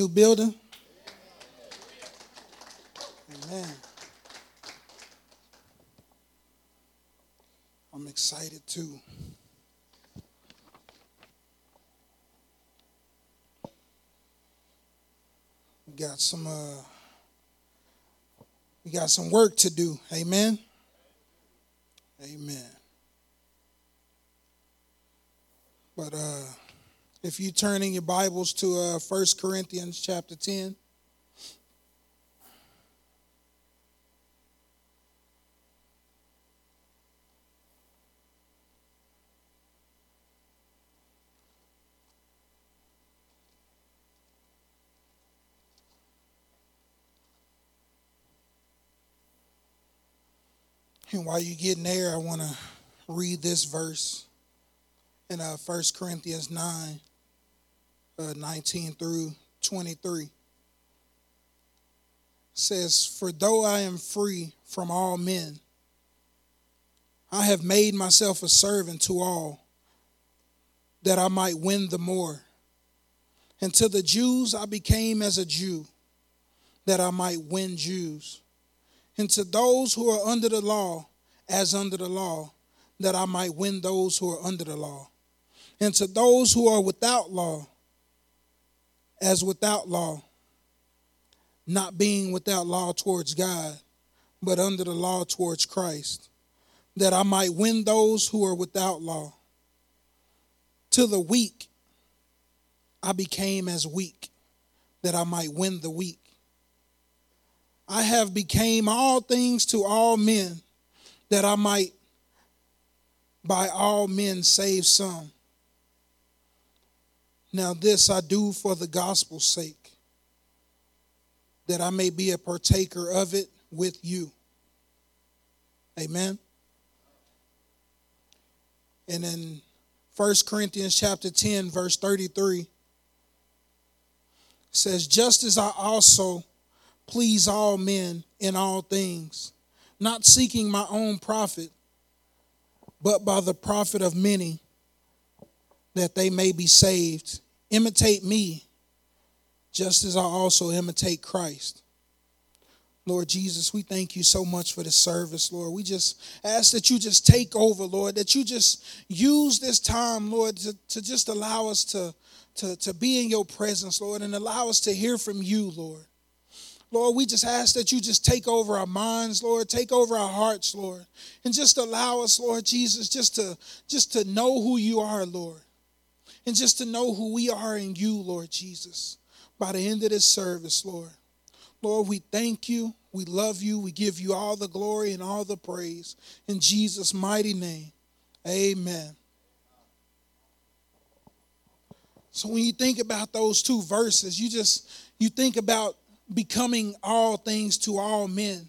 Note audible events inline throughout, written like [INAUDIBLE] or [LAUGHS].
New building. Amen. I'm excited too. We got some uh we got some work to do. Amen. Amen. But uh if you turn in your Bibles to uh 1 Corinthians chapter 10. And while you're getting there, I want to read this verse in uh, 1 Corinthians 9, uh, 19 through 23. Says, For though I am free from all men, I have made myself a servant to all, that I might win the more. And to the Jews I became as a Jew, that I might win Jews and to those who are under the law as under the law, that I might win those who are under the law. And to those who are without law as without law, not being without law towards God, but under the law towards Christ, that I might win those who are without law. To the weak, I became as weak, that I might win the weak. I have became all things to all men, that I might by all men save some. Now this I do for the gospel's sake, that I may be a partaker of it with you. Amen. And in 1 Corinthians chapter 10, verse 33, says, Just as I also please all men in all things, not seeking my own profit, but by the profit of many, that they may be saved. Imitate me, just as I also imitate Christ. Lord Jesus, we thank you so much for this service, Lord. We just ask that you just take over, Lord, that you just use this time, Lord, to, to just allow us to, to, to be in your presence, Lord, and allow us to hear from you, Lord. Lord, we just ask that you just take over our minds, Lord, take over our hearts, Lord, and just allow us, Lord Jesus, just to just to know who you are, Lord, and just to know who we are in you, Lord Jesus. By the end of this service, Lord, Lord, we thank you, we love you, we give you all the glory and all the praise in Jesus' mighty name. Amen. So when you think about those two verses, you just you think about becoming all things to all men.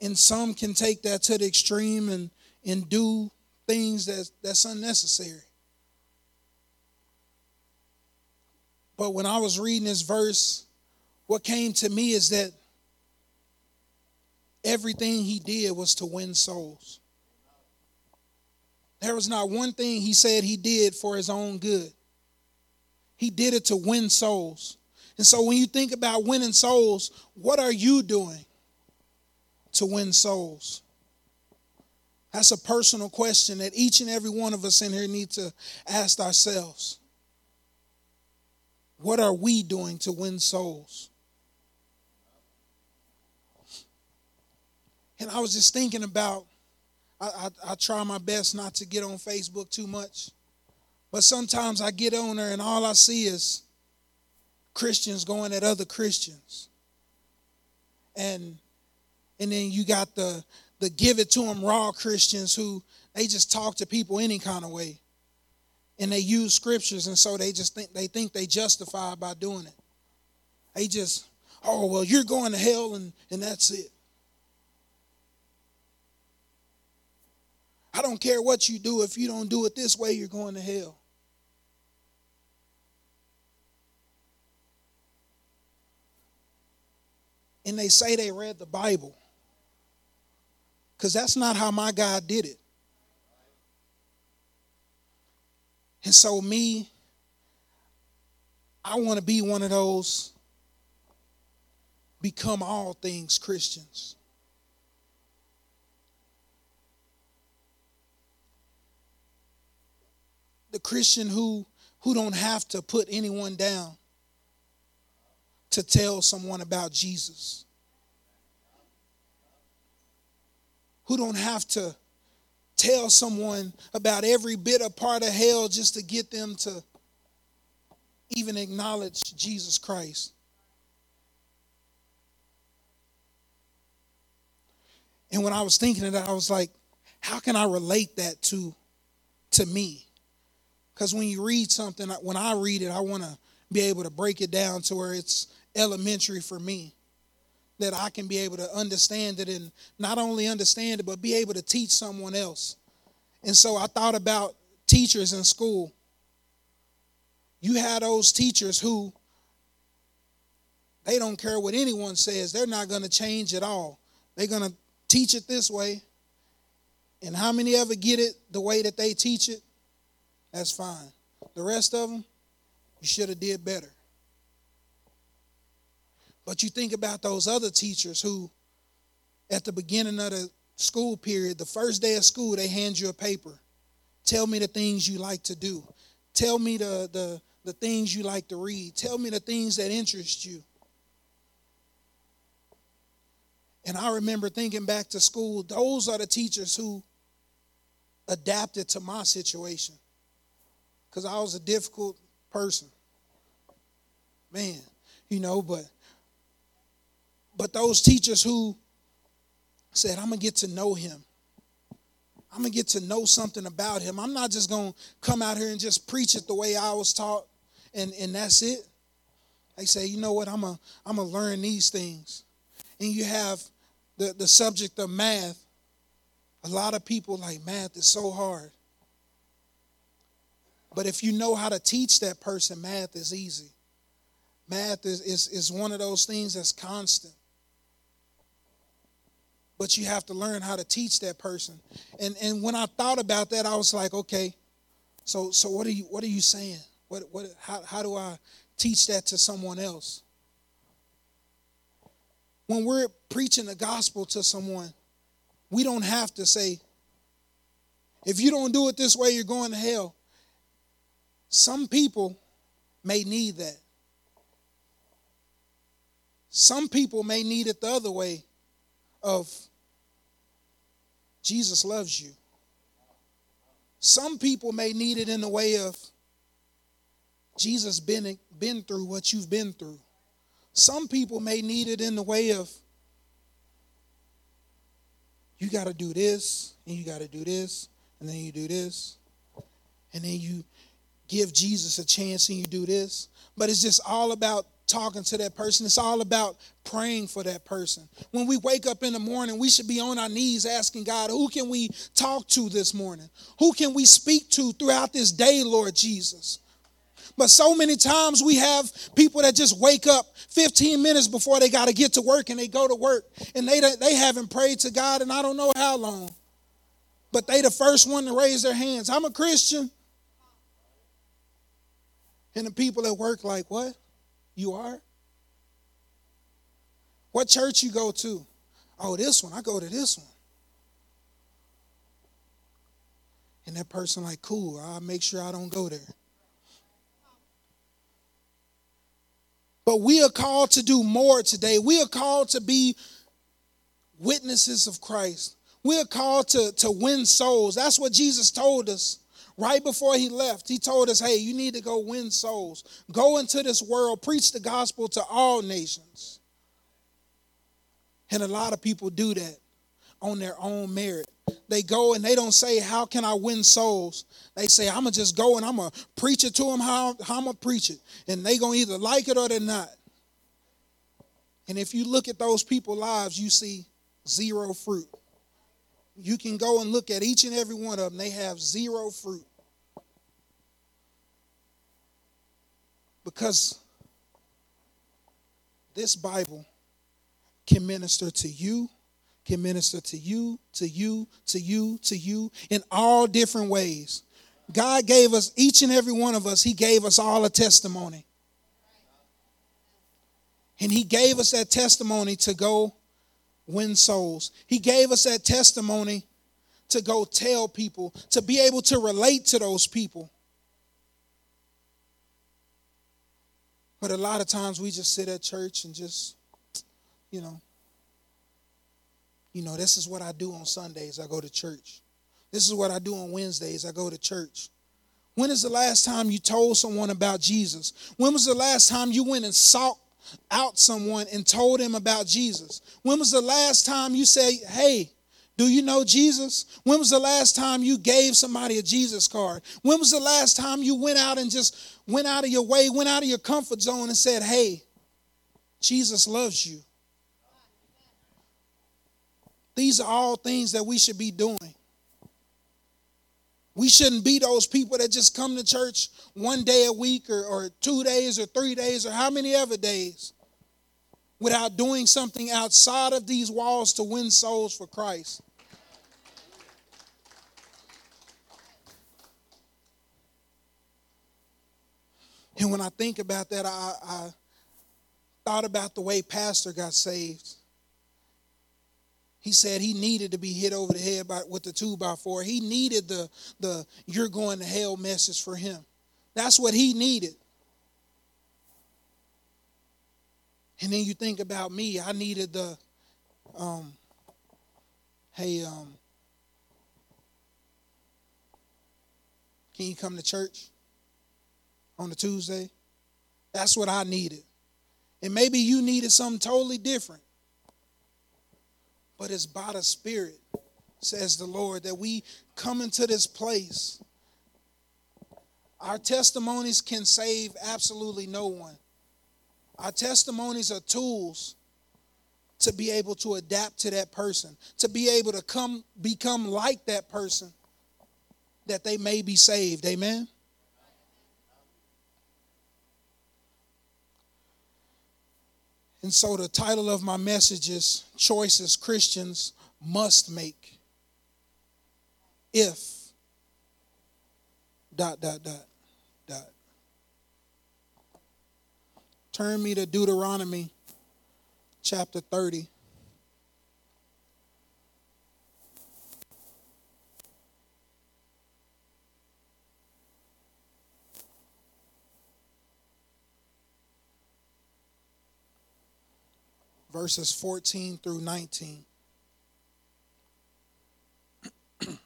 And some can take that to the extreme and, and do things that, that's unnecessary. But when I was reading this verse, what came to me is that everything he did was to win souls. There was not one thing he said he did for his own good. He did it to win souls. And so when you think about winning souls, what are you doing to win souls? That's a personal question that each and every one of us in here need to ask ourselves. What are we doing to win souls? And I was just thinking about, I, I, I try my best not to get on Facebook too much. But sometimes I get on there and all I see is Christians going at other Christians. And and then you got the the give it to them raw Christians who they just talk to people any kind of way. And they use scriptures and so they just think they think they justify by doing it. They just, oh well, you're going to hell and, and that's it. I don't care what you do, if you don't do it this way, you're going to hell. and they say they read the Bible. Because that's not how my God did it. And so, me, I want to be one of those become all things Christians. The Christian who who don't have to put anyone down to tell someone about Jesus. Who don't have to tell someone about every bit of part of hell just to get them to even acknowledge Jesus Christ. And when I was thinking of that, I was like, how can I relate that to, to me? Because when you read something, when I read it, I want to be able to break it down to where it's elementary for me. That I can be able to understand it and not only understand it, but be able to teach someone else. And so I thought about teachers in school. You had those teachers who they don't care what anyone says, they're not going to change at all. They're going to teach it this way. And how many ever get it the way that they teach it? That's fine. The rest of them, you should have did better. But you think about those other teachers who, at the beginning of the school period, the first day of school, they hand you a paper. Tell me the things you like to do. Tell me the, the, the things you like to read. Tell me the things that interest you. And I remember thinking back to school, those are the teachers who adapted to my situation. Because I was a difficult person. Man, you know, but but those teachers who said, I'm gonna get to know him. I'm gonna get to know something about him. I'm not just gonna come out here and just preach it the way I was taught and, and that's it. They say, you know what, I'm gonna I'm gonna learn these things. And you have the, the subject of math, a lot of people like math is so hard. But if you know how to teach that person, math is easy. Math is, is, is one of those things that's constant. But you have to learn how to teach that person. And and when I thought about that, I was like, okay, so so what are you what are you saying? What what how, how do I teach that to someone else? when we're preaching the gospel to someone, we don't have to say, if you don't do it this way, you're going to hell. Some people may need that. Some people may need it the other way of Jesus loves you. Some people may need it in the way of Jesus been, been through what you've been through. Some people may need it in the way of you got to do this, and you got to do this, and then you do this, and then you give Jesus a chance and you do this. But it's just all about talking to that person. It's all about praying for that person. When we wake up in the morning, we should be on our knees asking God, who can we talk to this morning? Who can we speak to throughout this day, Lord Jesus? But so many times we have people that just wake up 15 minutes before they got to get to work and they go to work and they, they haven't prayed to God and I don't know how long. But they the first one to raise their hands. I'm a Christian. And the people at work like, what? You are? What church you go to? Oh, this one. I go to this one. And that person like, cool, I'll make sure I don't go there. But we are called to do more today. We are called to be witnesses of Christ. We are called to, to win souls. That's what Jesus told us right before he left. He told us, hey, you need to go win souls. Go into this world, preach the gospel to all nations. And a lot of people do that on their own merit. They go and they don't say, How can I win souls? They say, I'm going to just go and I'm going to preach it to them how, how I'm going to preach it. And they going to either like it or they're not. And if you look at those people's lives, you see zero fruit. You can go and look at each and every one of them, they have zero fruit. Because this Bible can minister to you can minister to you, to you, to you, to you in all different ways. God gave us, each and every one of us, He gave us all a testimony. And he gave us that testimony to go win souls. He gave us that testimony to go tell people, to be able to relate to those people. But a lot of times we just sit at church and just, you know, you know, this is what I do on Sundays. I go to church. This is what I do on Wednesdays. I go to church. When is the last time you told someone about Jesus? When was the last time you went and sought out someone and told him about Jesus? When was the last time you say, hey, do you know Jesus? When was the last time you gave somebody a Jesus card? When was the last time you went out and just went out of your way, went out of your comfort zone and said, hey, Jesus loves you? These are all things that we should be doing. We shouldn't be those people that just come to church one day a week or, or two days or three days or how many ever days without doing something outside of these walls to win souls for Christ. And when I think about that, I, I thought about the way Pastor got saved. He said he needed to be hit over the head by, with the two by four. He needed the, the you're going to hell message for him. That's what he needed. And then you think about me, I needed the, um, hey, um, can you come to church on the Tuesday? That's what I needed. And maybe you needed something totally different but it's by the Spirit, says the Lord, that we come into this place. Our testimonies can save absolutely no one. Our testimonies are tools to be able to adapt to that person, to be able to come become like that person that they may be saved. Amen. And so the title of my message is Choices Christians Must Make. If dot dot dot dot. Turn me to Deuteronomy chapter 30. Verses 14 through 19. [CLEARS THROAT]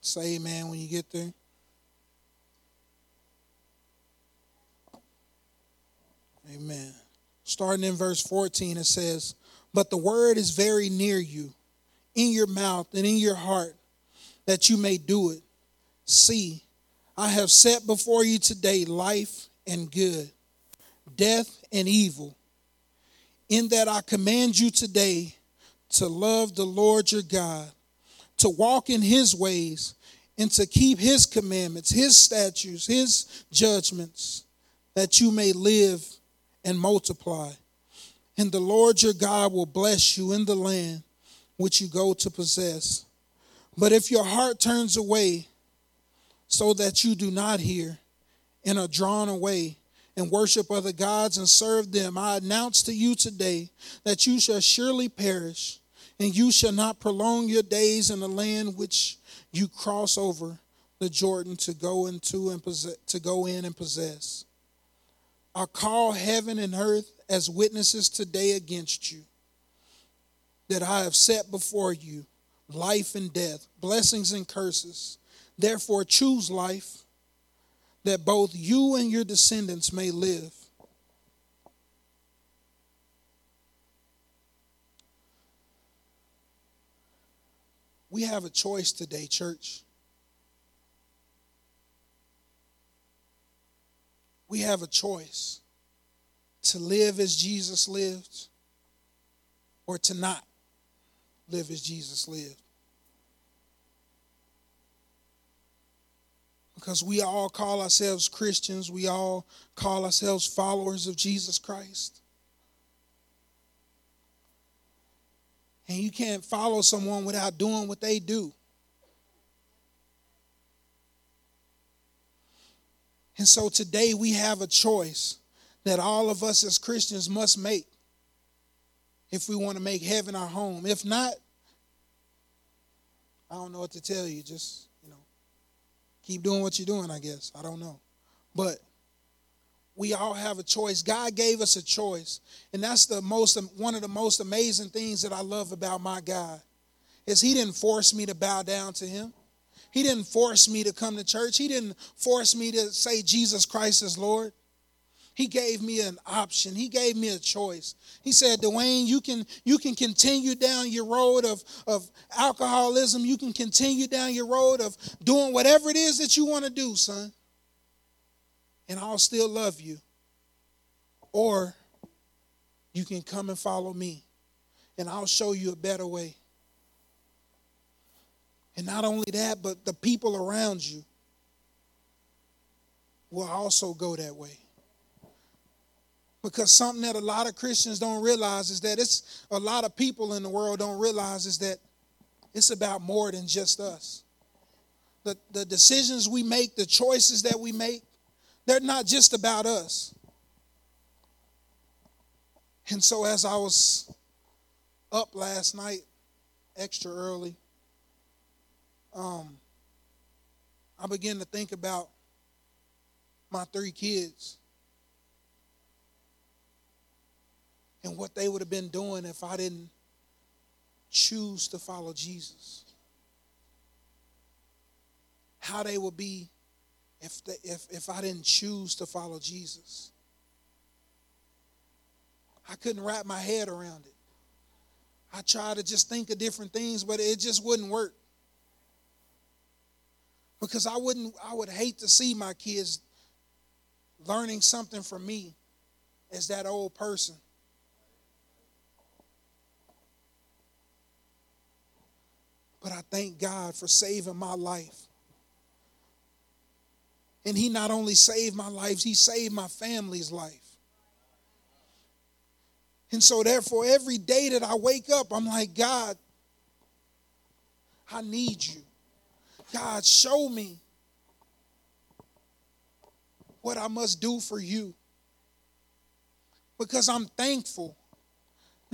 Say amen when you get there. Amen. Starting in verse 14, it says, But the word is very near you, in your mouth and in your heart, that you may do it. See, I have set before you today life and good, death and evil. In that I command you today to love the Lord your God, to walk in his ways, and to keep his commandments, his statutes, his judgments, that you may live and multiply. And the Lord your God will bless you in the land which you go to possess. But if your heart turns away so that you do not hear, and are drawn away and worship other gods and serve them, I announce to you today that you shall surely perish, and you shall not prolong your days in the land which you cross over the Jordan to go into and possess, to go in and possess. I call heaven and earth as witnesses today against you that I have set before you life and death, blessings and curses. Therefore, choose life that both you and your descendants may live. We have a choice today, church. We have a choice to live as Jesus lived or to not live as Jesus lived. Because we all call ourselves Christians, we all call ourselves followers of Jesus Christ. And you can't follow someone without doing what they do. And so today we have a choice that all of us as Christians must make if we want to make heaven our home. If not, I don't know what to tell you. Just, keep doing what you're doing, I guess. I don't know. But we all have a choice. God gave us a choice. And that's the most one of the most amazing things that I love about my God is he didn't force me to bow down to him. He didn't force me to come to church. He didn't force me to say Jesus Christ is Lord. He gave me an option. He gave me a choice. He said, Dwayne, you can you can continue down your road of, of alcoholism. You can continue down your road of doing whatever it is that you want to do, son. And I'll still love you. Or you can come and follow me. And I'll show you a better way. And not only that, but the people around you will also go that way. Because something that a lot of Christians don't realize is that it's a lot of people in the world don't realize is that it's about more than just us. The, the decisions we make, the choices that we make, they're not just about us. And so, as I was up last night, extra early, um, I began to think about my three kids. And what they would have been doing if I didn't choose to follow Jesus. How they would be if, they, if, if I didn't choose to follow Jesus. I couldn't wrap my head around it. I tried to just think of different things, but it just wouldn't work. Because I wouldn't, I would hate to see my kids learning something from me as that old person But I thank God for saving my life. And He not only saved my life, He saved my family's life. And so, therefore, every day that I wake up, I'm like, God, I need you. God, show me what I must do for you. Because I'm thankful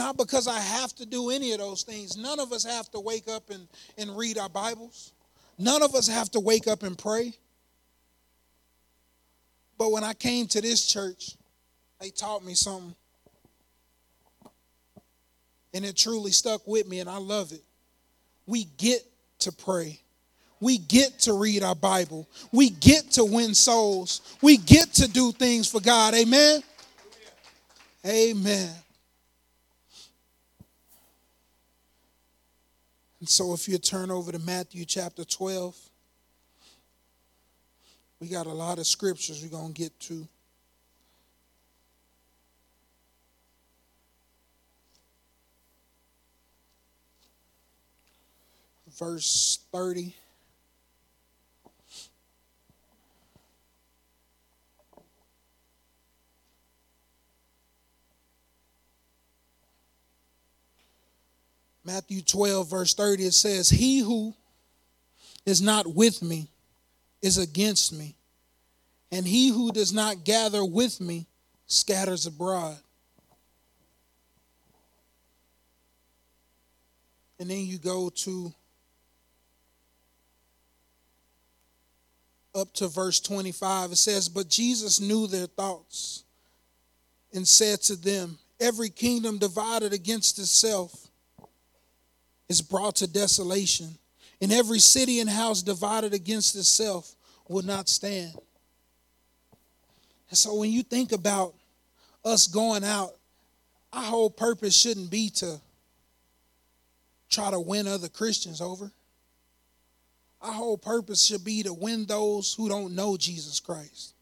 not because I have to do any of those things. None of us have to wake up and, and read our Bibles. None of us have to wake up and pray. But when I came to this church, they taught me something. And it truly stuck with me, and I love it. We get to pray. We get to read our Bible. We get to win souls. We get to do things for God. Amen? Amen. And so if you turn over to Matthew chapter 12, we got a lot of scriptures we're going to get to. Verse 30. Matthew 12, verse 30, it says, He who is not with me is against me, and he who does not gather with me scatters abroad. And then you go to up to verse 25. It says, But Jesus knew their thoughts and said to them, Every kingdom divided against itself is brought to desolation, and every city and house divided against itself will not stand. And so when you think about us going out, our whole purpose shouldn't be to try to win other Christians over. Our whole purpose should be to win those who don't know Jesus Christ.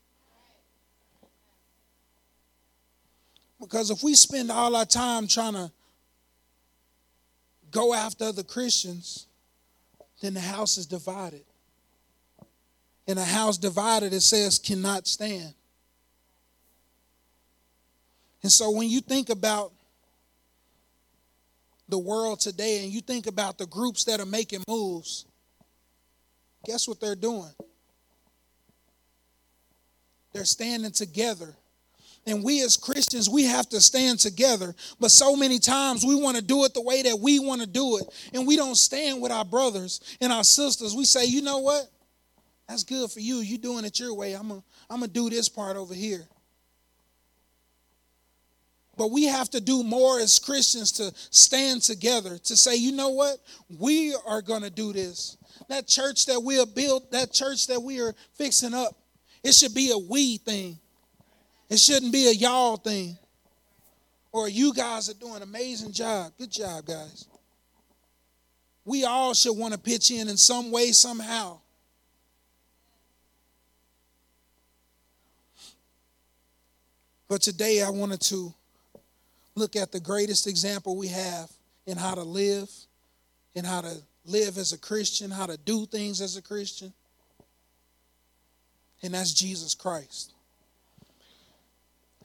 Because if we spend all our time trying to go after other Christians, then the house is divided. And a house divided, it says cannot stand. And so when you think about the world today and you think about the groups that are making moves, guess what they're doing? They're standing together. And we as Christians, we have to stand together. But so many times we want to do it the way that we want to do it. And we don't stand with our brothers and our sisters. We say, you know what? That's good for you. You're doing it your way. I'm going I'm to do this part over here. But we have to do more as Christians to stand together, to say, you know what? We are going to do this. That church that we are built, that church that we are fixing up, it should be a we thing. It shouldn't be a y'all thing. Or you guys are doing an amazing job. Good job, guys. We all should want to pitch in in some way, somehow. But today I wanted to look at the greatest example we have in how to live, in how to live as a Christian, how to do things as a Christian. And that's Jesus Christ.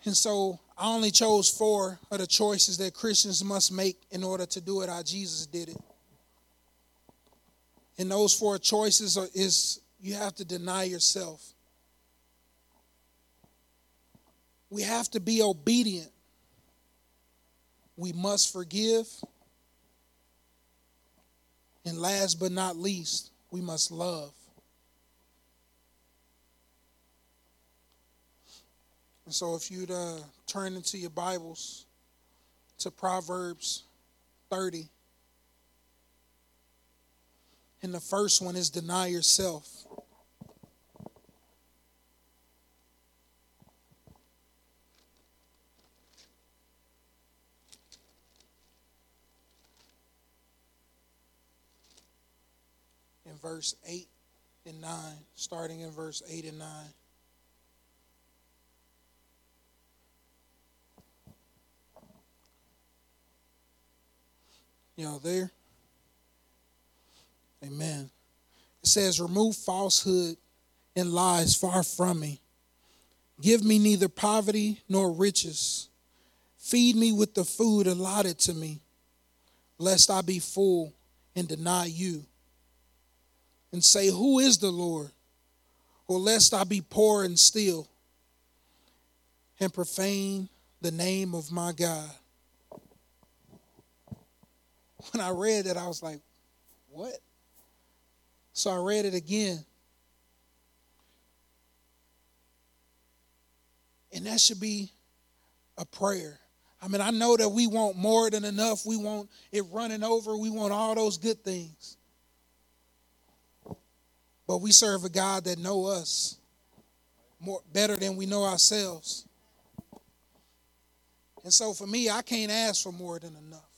And so I only chose four of the choices that Christians must make in order to do it how Jesus did it. And those four choices are, is you have to deny yourself. We have to be obedient we must forgive. And last but not least, we must love. And so, if you'd uh, turn into your Bibles to Proverbs 30, and the first one is deny yourself. In verse 8 and 9, starting in verse 8 and 9. Y'all there? Amen. It says, Remove falsehood and lies far from me. Give me neither poverty nor riches. Feed me with the food allotted to me, lest I be full and deny you and say, Who is the Lord? Or lest I be poor and steal and profane the name of my God. [LAUGHS] When I read that, I was like, What? So I read it again. And that should be a prayer. I mean, I know that we want more than enough. We want it running over. We want all those good things. But we serve a God that know us more better than we know ourselves. And so for me, I can't ask for more than enough.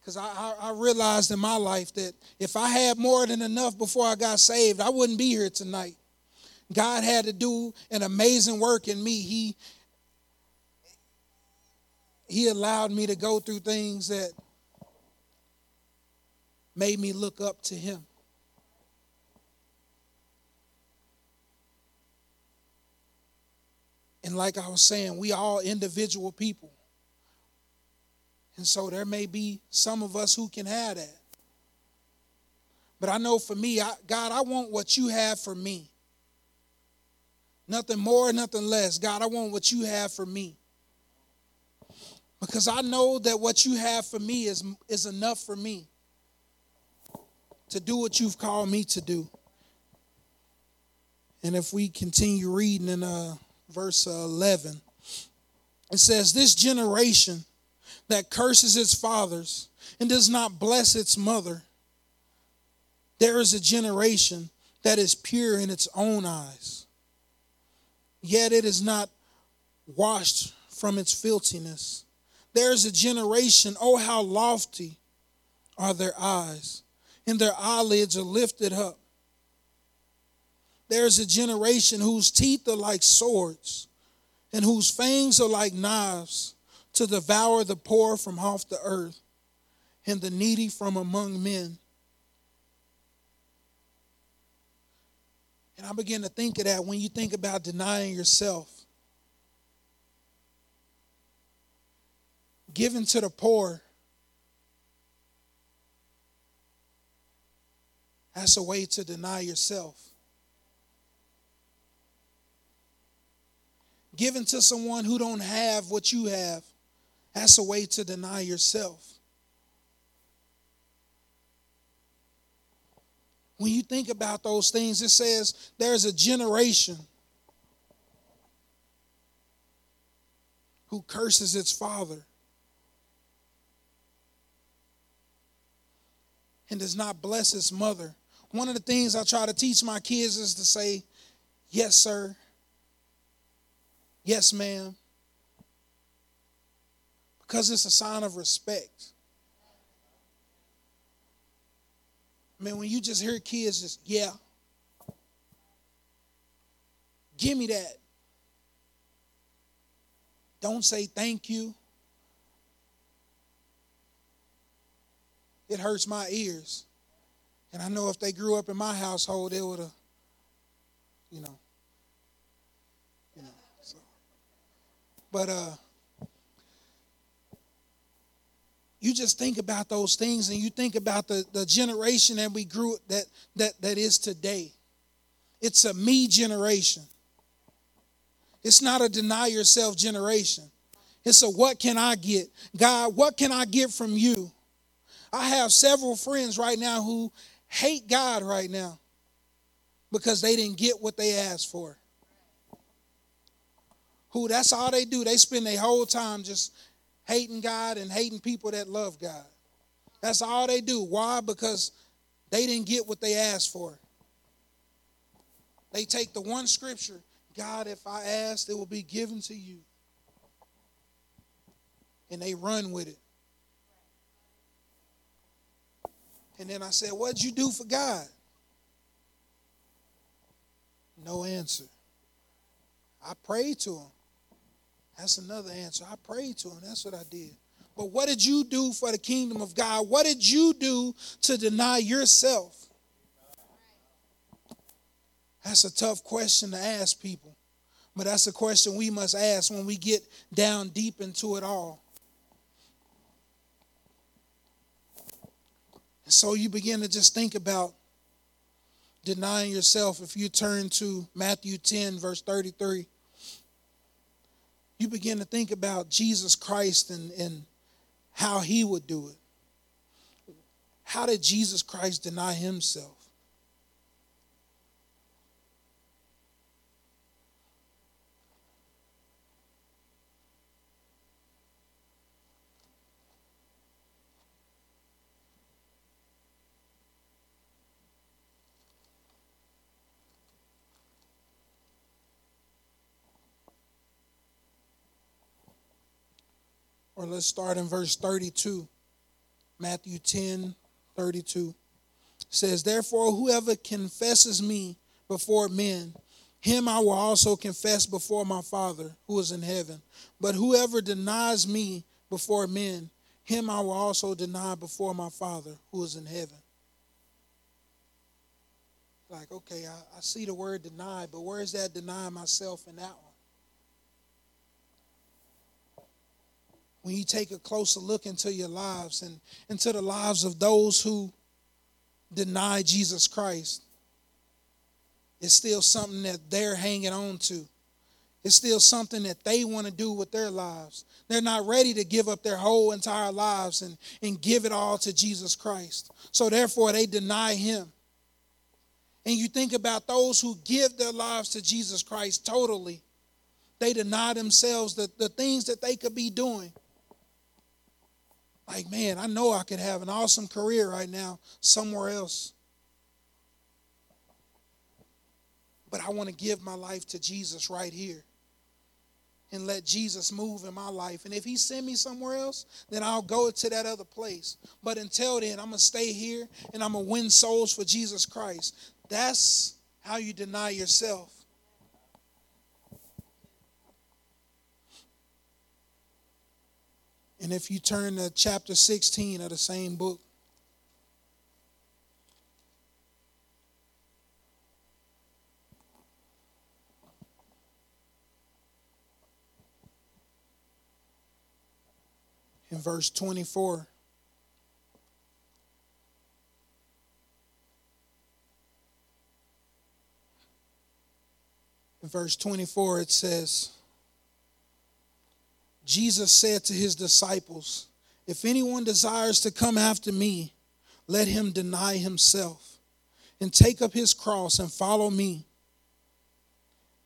Because I, I, I, realized in my life that if I had more than enough before I got saved, I wouldn't be here tonight. God had to do an amazing work in me. He, he allowed me to go through things that made me look up to Him. And like I was saying, we are all individual people. And so there may be some of us who can have that. But I know for me, I, God, I want what you have for me. Nothing more, nothing less. God, I want what you have for me. Because I know that what you have for me is, is enough for me to do what you've called me to do. And if we continue reading in uh, verse 11. It says, This generation that curses its fathers and does not bless its mother, there is a generation that is pure in its own eyes, yet it is not washed from its filthiness. There is a generation, oh, how lofty are their eyes, and their eyelids are lifted up. There's a generation whose teeth are like swords and whose fangs are like knives to devour the poor from off the earth and the needy from among men. And I begin to think of that when you think about denying yourself. Giving to the poor. That's a way to deny yourself. Giving to someone who don't have what you have, that's a way to deny yourself. When you think about those things, it says there's a generation who curses its father and does not bless its mother. One of the things I try to teach my kids is to say, Yes, sir. Yes, ma'am. Because it's a sign of respect. I mean, when you just hear kids just, yeah, give me that. Don't say thank you. It hurts my ears. And I know if they grew up in my household, they would have, you know, you know. So. But uh, you just think about those things, and you think about the, the generation that we grew that that that is today. It's a me generation. It's not a deny yourself generation. It's a what can I get? God, what can I get from you? I have several friends right now who hate God right now because they didn't get what they asked for. Who that's all they do. They spend their whole time just hating God and hating people that love God. That's all they do. Why? Because they didn't get what they asked for. They take the one scripture God, if I ask, it will be given to you. And they run with it. And then I said, What'd you do for God? No answer. I prayed to him. That's another answer. I prayed to him. That's what I did. But what did you do for the kingdom of God? What did you do to deny yourself? That's a tough question to ask people. But that's a question we must ask when we get down deep into it all. And so you begin to just think about denying yourself. If you turn to Matthew 10, verse 33, you begin to think about Jesus Christ and, and how he would do it. How did Jesus Christ deny himself? Or let's start in verse 32. Matthew 10 32 says, Therefore, whoever confesses me before men, him I will also confess before my Father who is in heaven. But whoever denies me before men, him I will also deny before my Father who is in heaven. Like, okay, I, I see the word deny, but where is that deny myself in that one? When you take a closer look into your lives and into the lives of those who deny Jesus Christ, it's still something that they're hanging on to. It's still something that they want to do with their lives. They're not ready to give up their whole entire lives and, and give it all to Jesus Christ. So therefore, they deny him. And you think about those who give their lives to Jesus Christ totally, they deny themselves the, the things that they could be doing like, man, I know I could have an awesome career right now somewhere else. But I want to give my life to Jesus right here and let Jesus move in my life. And if he send me somewhere else, then I'll go to that other place. But until then, I'm going to stay here and I'm going to win souls for Jesus Christ. That's how you deny yourself. And if you turn to chapter 16 of the same book, in verse 24. In verse 24, it says, Jesus said to his disciples, If anyone desires to come after me, let him deny himself and take up his cross and follow me.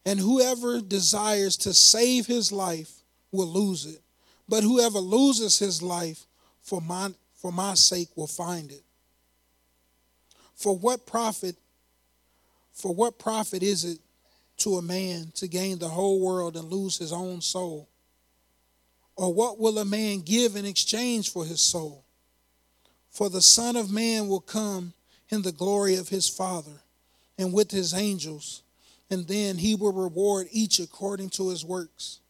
And whoever desires to save his life will lose it, but whoever loses his life for my, for my sake will find it. For what profit for what profit is it to a man to gain the whole world and lose his own soul? Or what will a man give in exchange for his soul? For the Son of Man will come in the glory of his Father and with his angels, and then he will reward each according to his works.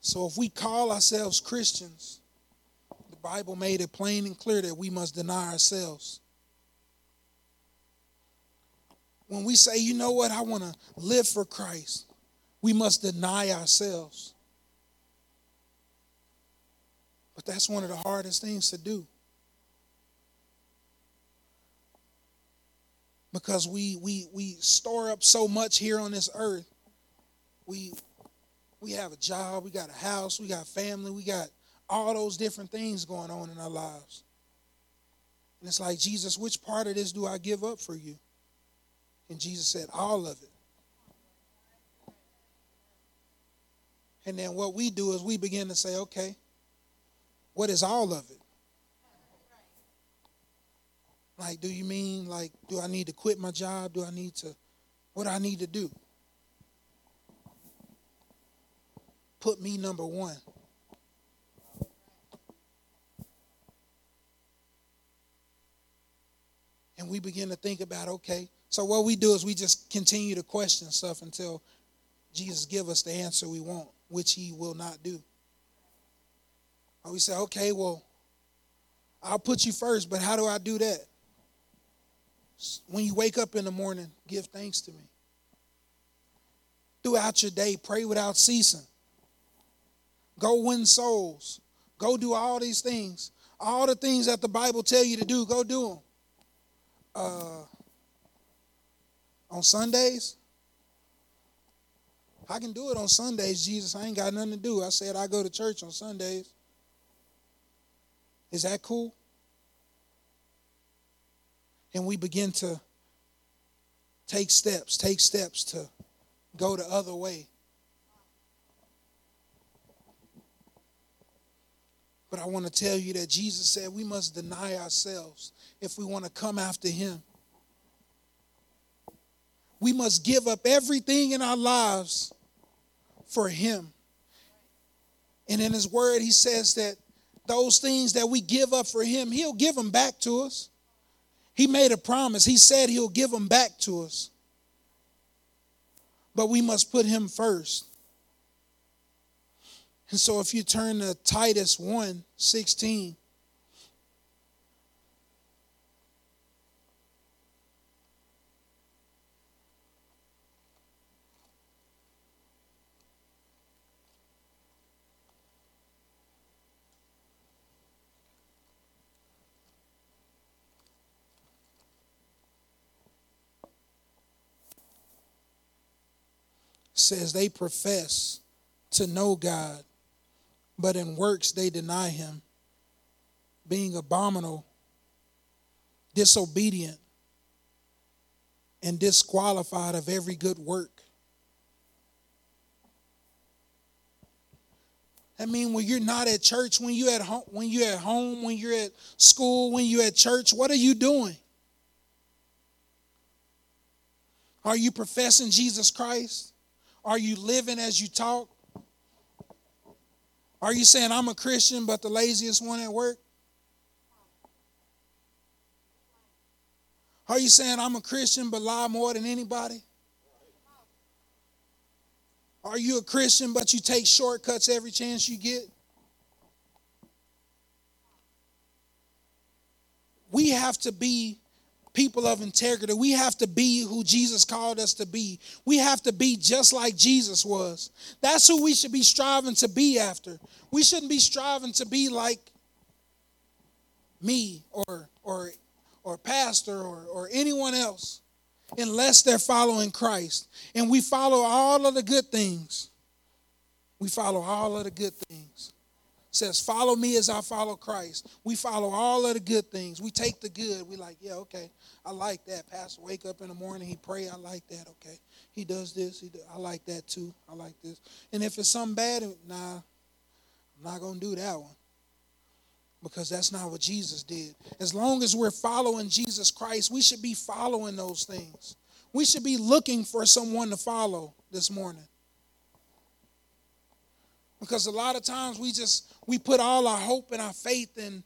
So if we call ourselves Christians, the Bible made it plain and clear that we must deny ourselves. When we say, you know what, I want to live for Christ, we must deny ourselves. But that's one of the hardest things to do. Because we we we store up so much here on this earth. We we have a job, we got a house, we got family, we got all those different things going on in our lives. And it's like, Jesus, which part of this do I give up for you? And Jesus said, all of it. And then what we do is we begin to say, okay, what is all of it? Like, do you mean, like, do I need to quit my job? Do I need to, what do I need to do? put me number one. And we begin to think about, okay, so what we do is we just continue to question stuff until Jesus give us the answer we want, which he will not do. Or we say, okay, well, I'll put you first, but how do I do that? When you wake up in the morning, give thanks to me. Throughout your day, pray without ceasing. Go win souls. Go do all these things. All the things that the Bible tell you to do, go do them. Uh, on Sundays, I can do it on Sundays, Jesus. I ain't got nothing to do. I said I go to church on Sundays. Is that cool? And we begin to take steps, take steps to go the other way. But I want to tell you that Jesus said we must deny ourselves if we want to come after him. We must give up everything in our lives for him. And in his word, he says that those things that we give up for him, he'll give them back to us. He made a promise. He said he'll give them back to us. But we must put him first. And so if you turn to Titus 1 16, says they profess to know God, but in works they deny him, being abominable, disobedient, and disqualified of every good work. I mean, when you're not at church, when you at home, when you're at home, when you're at school, when you're at church, what are you doing? Are you professing Jesus Christ? Are you living as you talk? Are you saying I'm a Christian but the laziest one at work? Are you saying I'm a Christian but lie more than anybody? Are you a Christian but you take shortcuts every chance you get? We have to be people of integrity. We have to be who Jesus called us to be. We have to be just like Jesus was. That's who we should be striving to be after. We shouldn't be striving to be like me or or or pastor or, or anyone else. unless they're following Christ. And we follow all of the good things. We follow all of the good things. Says, follow me as I follow Christ. We follow all of the good things. We take the good. We like, yeah, okay. I like that. Pastor wake up in the morning, he pray. I like that. Okay. He does this. He do, I like that too. I like this. And if it's something bad, nah, I'm not gonna do that one because that's not what Jesus did. As long as we're following Jesus Christ, we should be following those things. We should be looking for someone to follow this morning. Because a lot of times we just we put all our hope and our faith in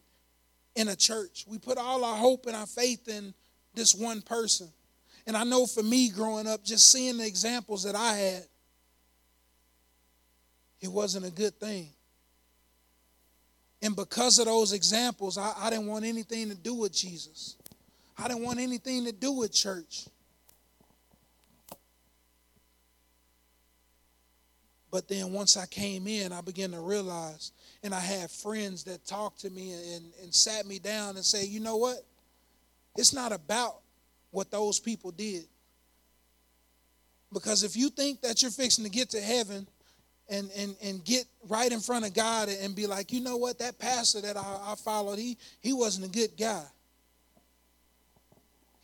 in a church. We put all our hope and our faith in this one person. And I know for me growing up, just seeing the examples that I had, it wasn't a good thing. And because of those examples, I, I didn't want anything to do with Jesus. I didn't want anything to do with church. But then once I came in, I began to realize, and I had friends that talked to me and, and sat me down and say, you know what? It's not about what those people did. Because if you think that you're fixing to get to heaven and, and, and get right in front of God and be like, you know what, that pastor that I, I followed, he, he wasn't a good guy.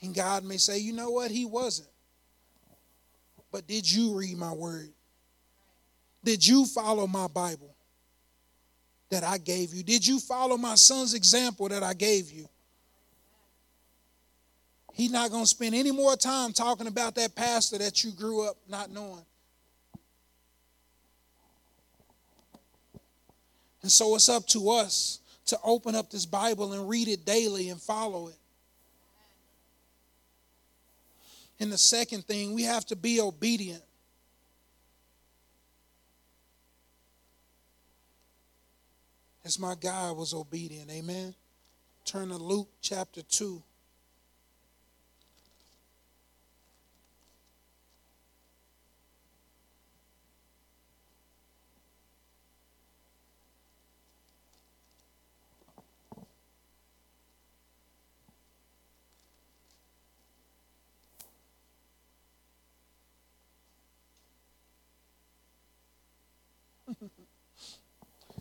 And God may say, you know what, he wasn't. But did you read my word? Did you follow my Bible that I gave you? Did you follow my son's example that I gave you? He's not going to spend any more time talking about that pastor that you grew up not knowing. And so it's up to us to open up this Bible and read it daily and follow it. And the second thing, we have to be obedient. As my God was obedient. Amen. Turn to Luke chapter 2.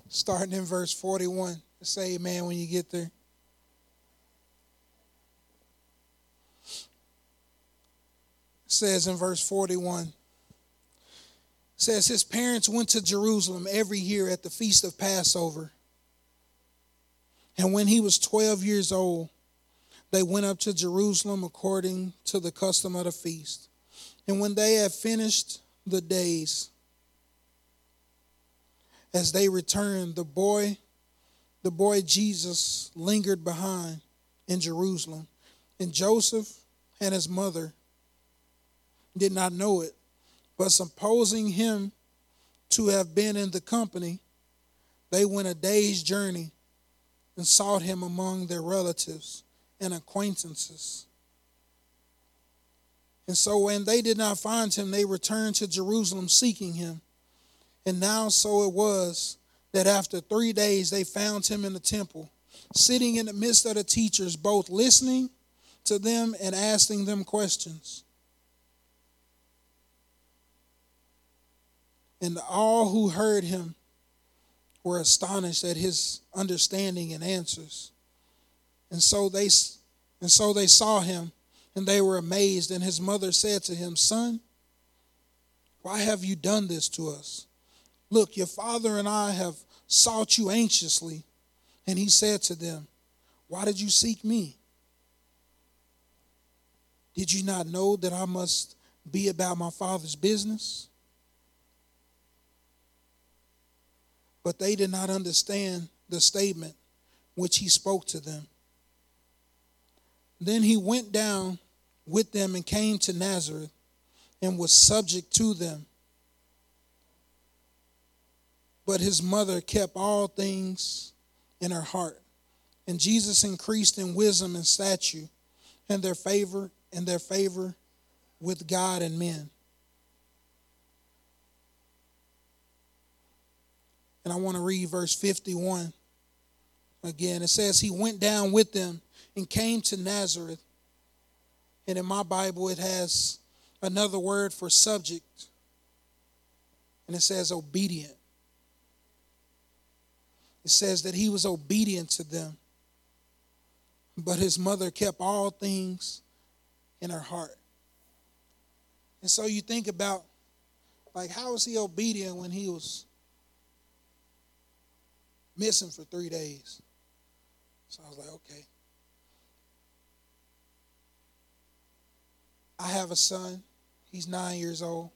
Starting in verse 41. Say amen when you get there. Says in verse 41 says his parents went to Jerusalem every year at the feast of Passover. And when he was 12 years old, they went up to Jerusalem according to the custom of the feast. And when they had finished the days, as they returned, the boy, the boy Jesus lingered behind in Jerusalem. And Joseph and his mother did not know it, but supposing him to have been in the company, they went a day's journey and sought him among their relatives and acquaintances. And so when they did not find him, they returned to Jerusalem seeking him. And now so it was that after three days they found him in the temple, sitting in the midst of the teachers, both listening to them and asking them questions. And all who heard him were astonished at his understanding and answers. And so they and so they saw him and they were amazed and his mother said to him, "Son, why have you done this to us? Look, your father and I have sought you anxiously. And he said to them, Why did you seek me? Did you not know that I must be about my father's business? But they did not understand the statement which he spoke to them. Then he went down with them and came to Nazareth and was subject to them. But his mother kept all things in her heart. And Jesus increased in wisdom and stature and their favor and their favor with God and men. And I want to read verse 51 again. It says, He went down with them and came to Nazareth And in my Bible, it has another word for subject, and it says obedient. It says that he was obedient to them, but his mother kept all things in her heart. And so you think about, like, how was he obedient when he was missing for three days? So I was like, okay. I have a son. He's nine years old.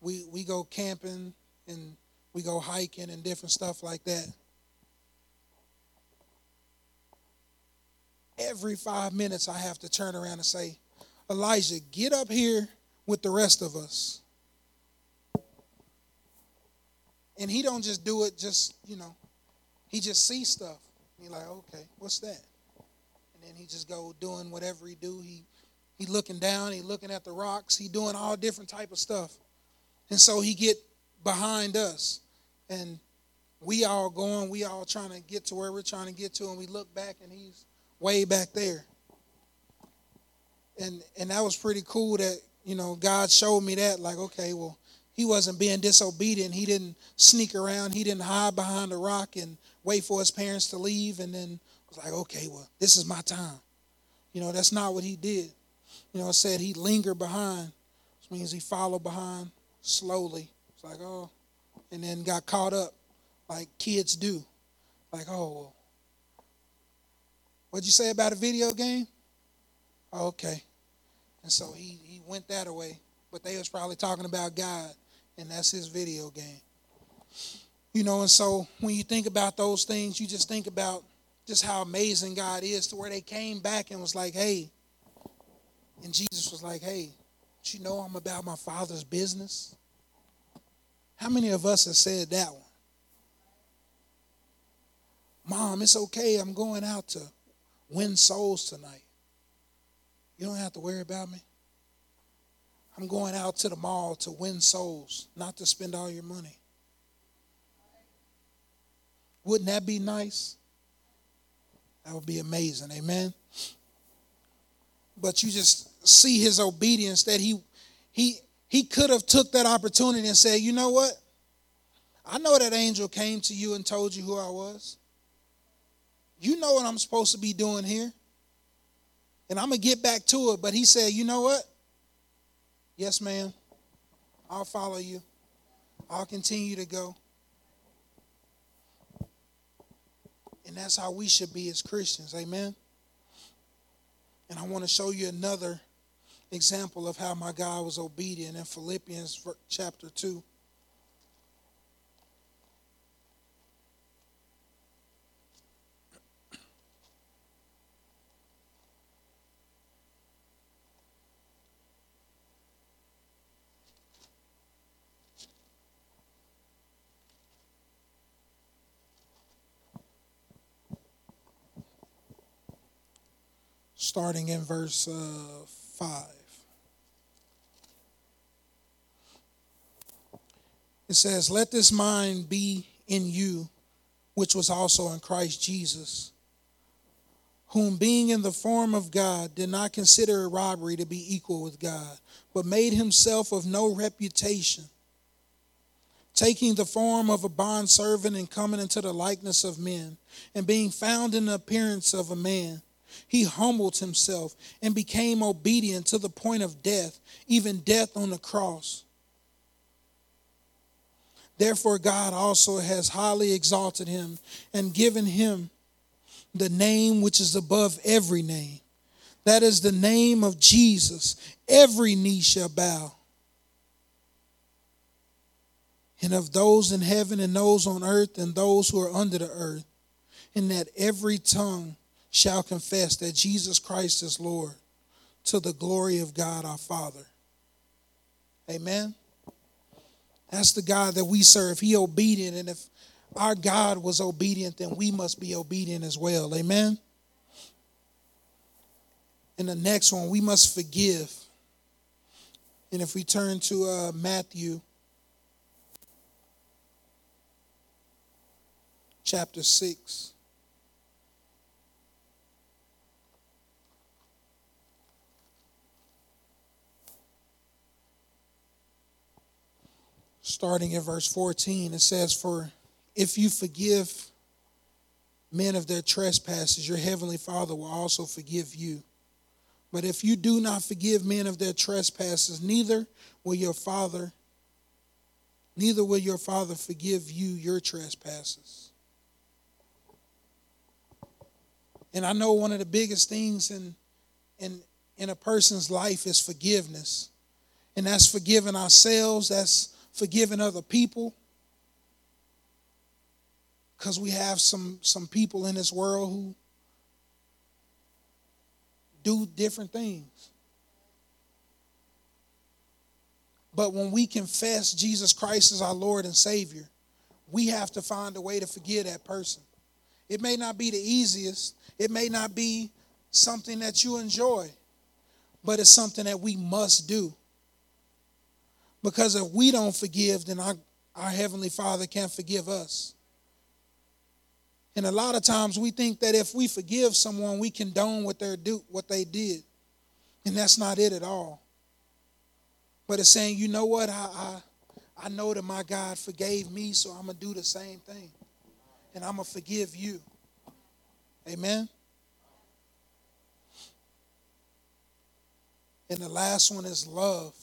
We we go camping and we go hiking and different stuff like that. Every five minutes, I have to turn around and say, Elijah, get up here with the rest of us. And he don't just do it just, you know, he just sees stuff. He like, okay, what's that? And then he just go doing whatever he do. He he looking down, he looking at the rocks, he doing all different type of stuff. And so he get behind us. And we all going, we all trying to get to where we're trying to get to, and we look back and he's way back there. And and that was pretty cool that, you know, God showed me that, like, okay, well, he wasn't being disobedient. He didn't sneak around, he didn't hide behind a rock and wait for his parents to leave and then was like, okay, well, this is my time. You know, that's not what he did. You know, it said he lingered behind, which means he followed behind slowly. It's like, oh, and then got caught up like kids do. Like, oh, what'd you say about a video game? Oh, okay. And so he, he went that away. But they was probably talking about God, and that's his video game. You know, and so when you think about those things, you just think about just how amazing God is to where they came back and was like, hey, and Jesus was like, hey, you know I'm about my father's business? How many of us have said that one? Mom, it's okay. I'm going out to win souls tonight. You don't have to worry about me. I'm going out to the mall to win souls, not to spend all your money. Wouldn't that be nice? That would be amazing. Amen. But you just see his obedience that he he he could have took that opportunity and said, "You know what? I know that angel came to you and told you who I was. You know what I'm supposed to be doing here. And I'm going to get back to it, but he said, "You know what? Yes, ma'am. I'll follow you. I'll continue to go." And that's how we should be as Christians. Amen. And I want to show you another example of how my God was obedient in Philippians chapter 2. starting in verse uh, 5. It says, Let this mind be in you, which was also in Christ Jesus, whom being in the form of God did not consider a robbery to be equal with God, but made himself of no reputation, taking the form of a bondservant and coming into the likeness of men, and being found in the appearance of a man he humbled himself and became obedient to the point of death, even death on the cross. Therefore, God also has highly exalted him and given him the name which is above every name. That is the name of Jesus. Every knee shall bow. And of those in heaven and those on earth and those who are under the earth, and that every tongue shall confess that Jesus Christ is Lord to the glory of God our Father. Amen. That's the God that we serve. He obedient and if our God was obedient then we must be obedient as well. Amen. And the next one, we must forgive. And if we turn to uh, Matthew chapter 6. Starting in verse 14, it says, For if you forgive men of their trespasses, your heavenly Father will also forgive you. But if you do not forgive men of their trespasses, neither will your Father neither will your Father forgive you your trespasses. And I know one of the biggest things in in in a person's life is forgiveness. And that's forgiving ourselves, that's forgiving other people. Because we have some some people in this world who do different things. But when we confess Jesus Christ as our Lord and Savior, we have to find a way to forgive that person. It may not be the easiest, it may not be something that you enjoy, but it's something that we must do. Because if we don't forgive, then our, our Heavenly Father can't forgive us. And a lot of times we think that if we forgive someone, we condone what they do what they did. And that's not it at all. But it's saying, you know what, I, I, I know that my God forgave me, so I'm gonna do the same thing. And I'm gonna forgive you. Amen. And the last one is love.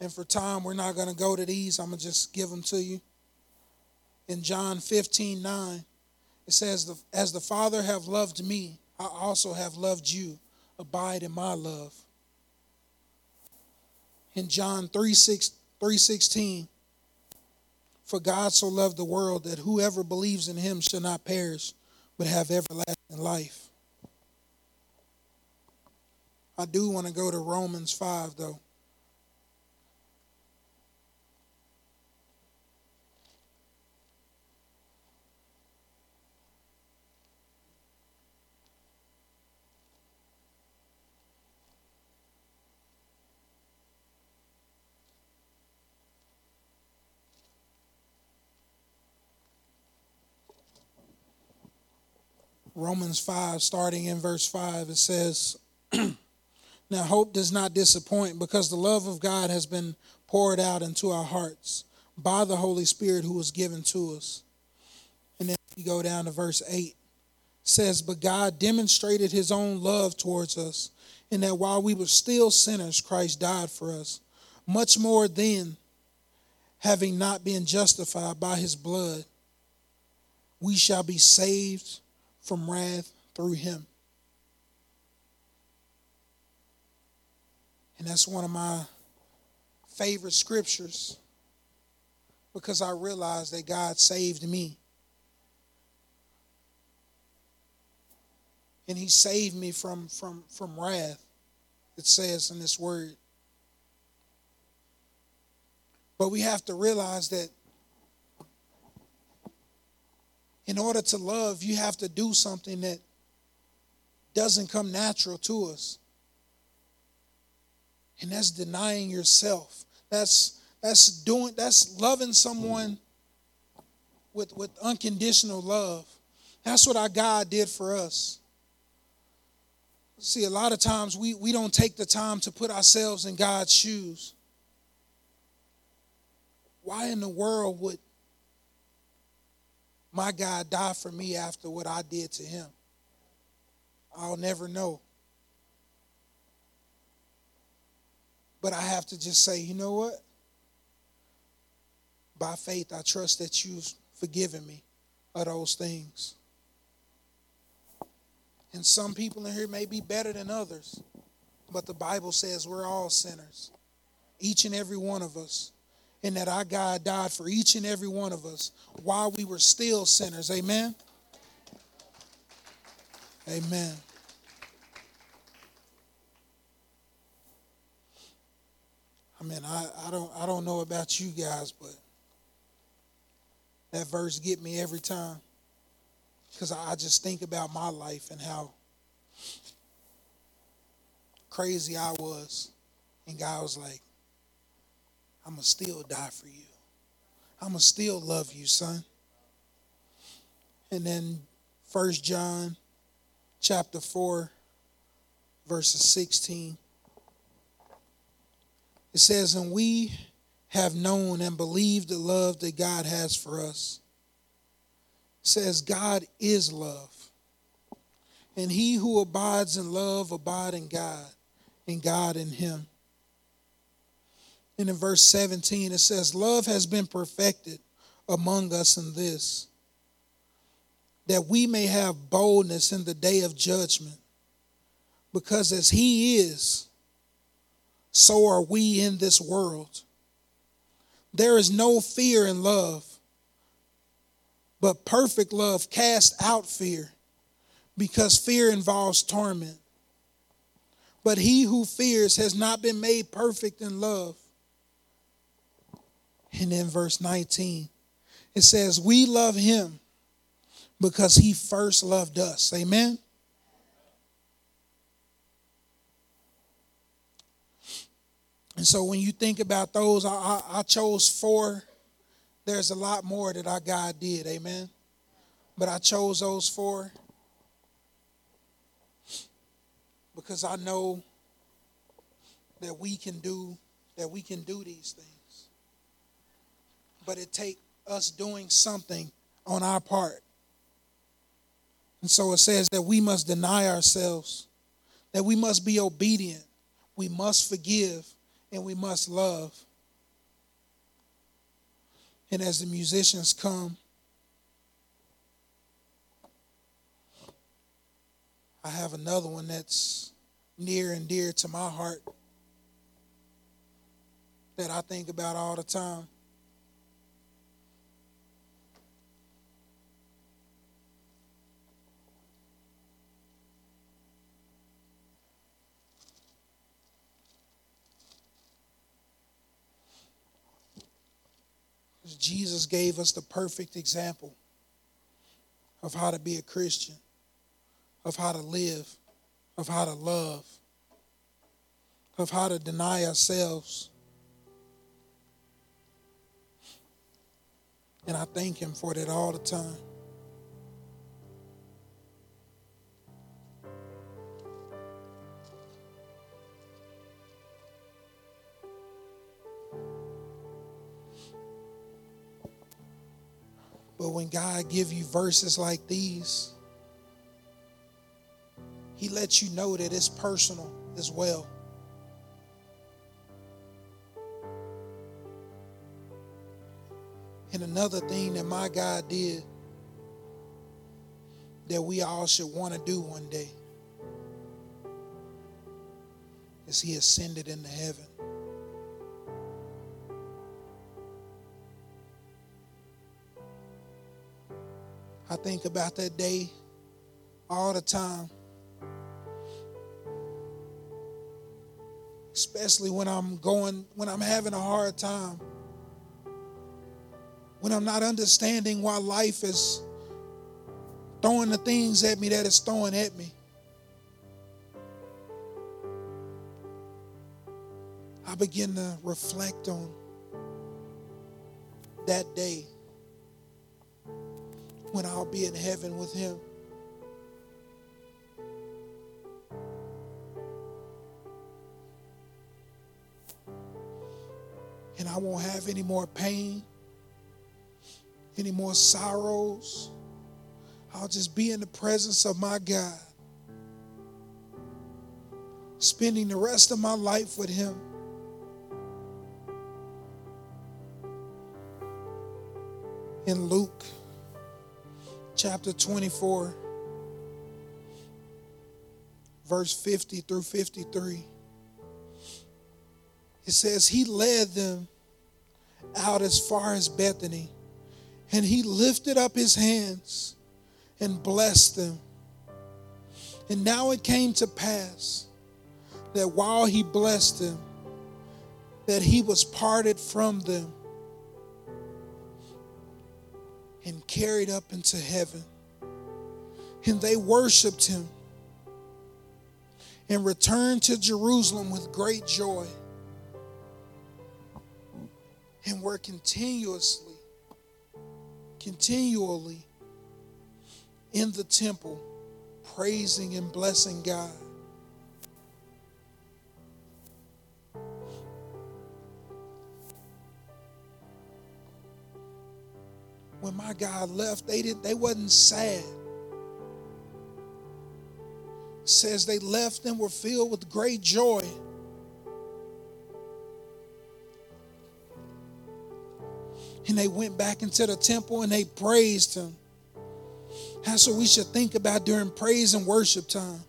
And for time, we're not going to go to these. I'm going to just give them to you in John 15 9, it says, As the Father have loved me, I also have loved you. Abide in my love. In John 3, 6, 3 For God so loved the world that whoever believes in him shall not perish, but have everlasting life. I do want to go to Romans 5, though. Romans 5, starting in verse 5, it says, [CLEARS THROAT] Now hope does not disappoint because the love of God has been poured out into our hearts by the Holy Spirit who was given to us. And then you go down to verse 8, says, But God demonstrated his own love towards us, in that while we were still sinners, Christ died for us. Much more then, having not been justified by his blood, we shall be saved from wrath through him. And that's one of my favorite scriptures because I realized that God saved me. And he saved me from, from, from wrath, it says in this word. But we have to realize that in order to love, you have to do something that doesn't come natural to us. And that's denying yourself. That's that's doing that's loving someone with with unconditional love. That's what our God did for us. See, a lot of times we, we don't take the time to put ourselves in God's shoes. Why in the world would my God died for me after what I did to him. I'll never know. But I have to just say, you know what? By faith, I trust that you've forgiven me of those things. And some people in here may be better than others, but the Bible says we're all sinners, each and every one of us and that our God died for each and every one of us while we were still sinners. Amen. Amen. I mean, I, I don't I don't know about you guys, but that verse get me every time. Because I just think about my life and how crazy I was. And God was like, I'm going to still die for you. I'm going to still love you, son. And then First John chapter 4 verses 16 It says, And we have known and believed the love that God has for us. It says, God is love. And he who abides in love abide in God, and God in him. And in verse 17, it says, Love has been perfected among us in this, that we may have boldness in the day of judgment. Because as he is, so are we in this world. There is no fear in love, but perfect love casts out fear, because fear involves torment. But he who fears has not been made perfect in love. And then verse 19, it says, We love him because he first loved us. Amen. And so when you think about those, I, I, I, chose four. There's a lot more that our God did, amen. But I chose those four because I know that we can do that we can do these things. But it take us doing something on our part. And so it says that we must deny ourselves, that we must be obedient, we must forgive, and we must love. And as the musicians come, I have another one that's near and dear to my heart that I think about all the time. Jesus gave us the perfect example of how to be a Christian, of how to live, of how to love, of how to deny ourselves. And I thank Him for that all the time. But when God give you verses like these, he lets you know that it's personal as well. And another thing that my God did that we all should want to do one day is he ascended into heaven. Think about that day all the time. Especially when I'm going, when I'm having a hard time. When I'm not understanding why life is throwing the things at me that it's throwing at me. I begin to reflect on that day when I'll be in heaven with him. And I won't have any more pain, any more sorrows. I'll just be in the presence of my God, spending the rest of my life with him. In Luke chapter 24, verse 50 through 53. It says, He led them out as far as Bethany, and He lifted up His hands and blessed them. And now it came to pass that while He blessed them, that He was parted from them and carried up into heaven. And they worshiped him and returned to Jerusalem with great joy and were continuously, continually in the temple, praising and blessing God. God left, they didn't they wasn't sad. It says they left and were filled with great joy. And they went back into the temple and they praised him. That's what we should think about during praise and worship time.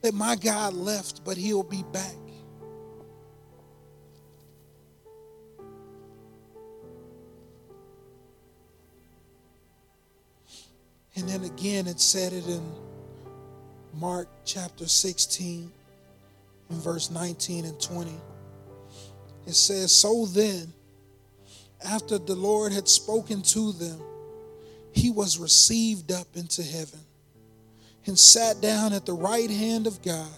That my God left, but he'll be back. And then again, it said it in Mark chapter 16, in verse 19 and 20. It says, So then, after the Lord had spoken to them, he was received up into heaven and sat down at the right hand of God.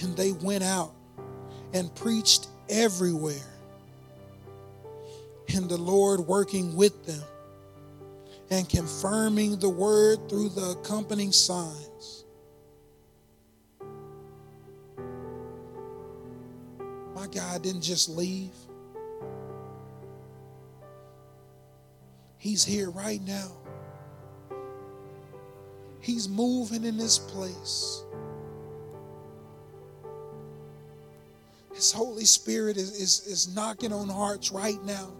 And they went out and preached everywhere, and the Lord working with them and confirming the word through the accompanying signs. My God didn't just leave, He's here right now. He's moving in this place. His Holy Spirit is, is, is knocking on hearts right now.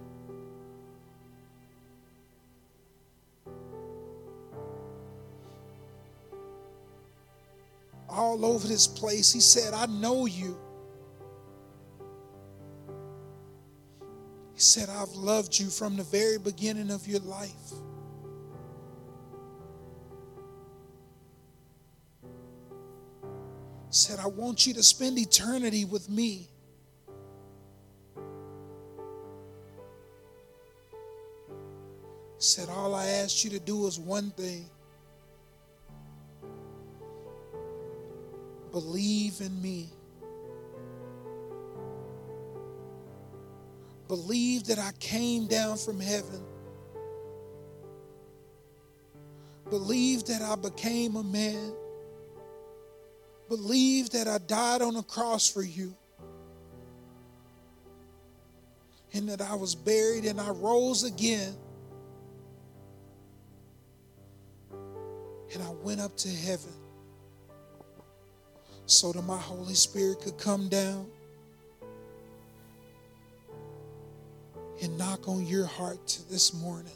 All over this place. He said, I know you. He said, I've loved you from the very beginning of your life. He said, I want you to spend eternity with me. He said, All I asked you to do is one thing Believe in me. Believe that I came down from heaven. Believe that I became a man. Believe that I died on a cross for you. And that I was buried and I rose again. And I went up to heaven so that my Holy Spirit could come down and knock on your heart to this morning.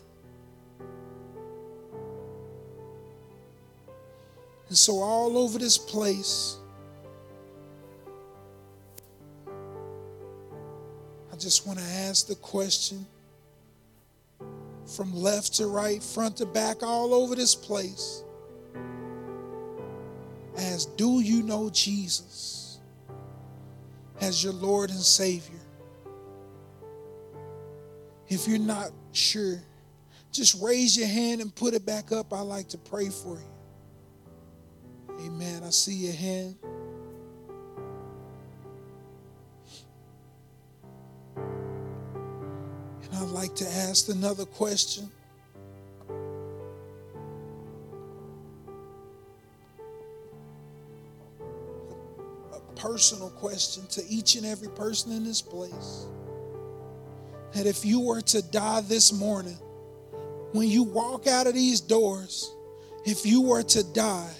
And so, all over this place, I just want to ask the question from left to right, front to back, all over this place as Do you know Jesus as your Lord and Savior? If you're not sure, just raise your hand and put it back up. I like to pray for you. Amen. I see your hand. And I'd like to ask another question. Personal question to each and every person in this place that if you were to die this morning, when you walk out of these doors, if you were to die,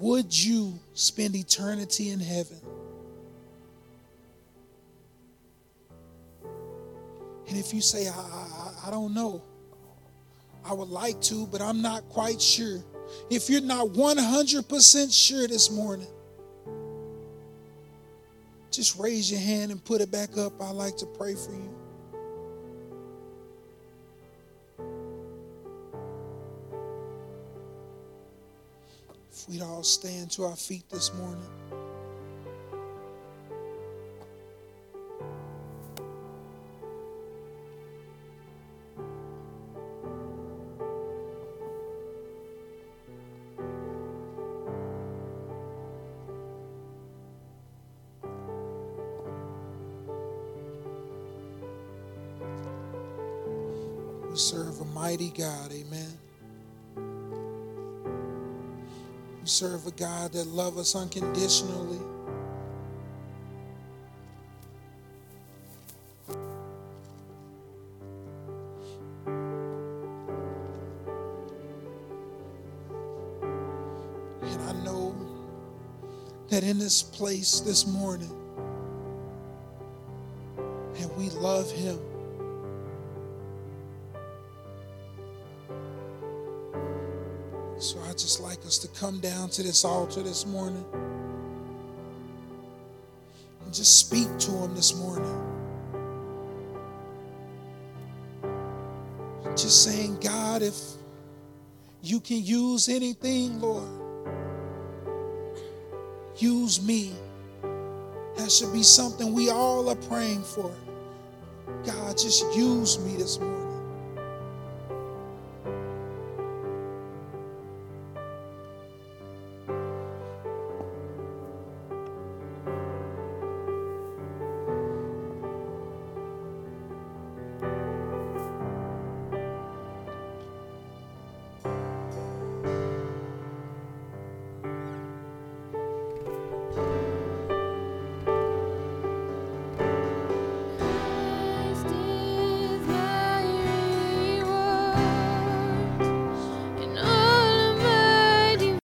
would you spend eternity in heaven? And if you say, I, I, I, don't know, I would like to, but I'm not quite sure. If you're not 100% sure this morning, just raise your hand and put it back up. I'd like to pray for you. If we'd all stand to our feet this morning. a mighty God. Amen. We serve a God that loves us unconditionally. And I know that in this place this morning, and we love Him. Us to come down to this altar this morning and just speak to him this morning. Just saying, God, if you can use anything, Lord, use me. That should be something we all are praying for. God, just use me this morning.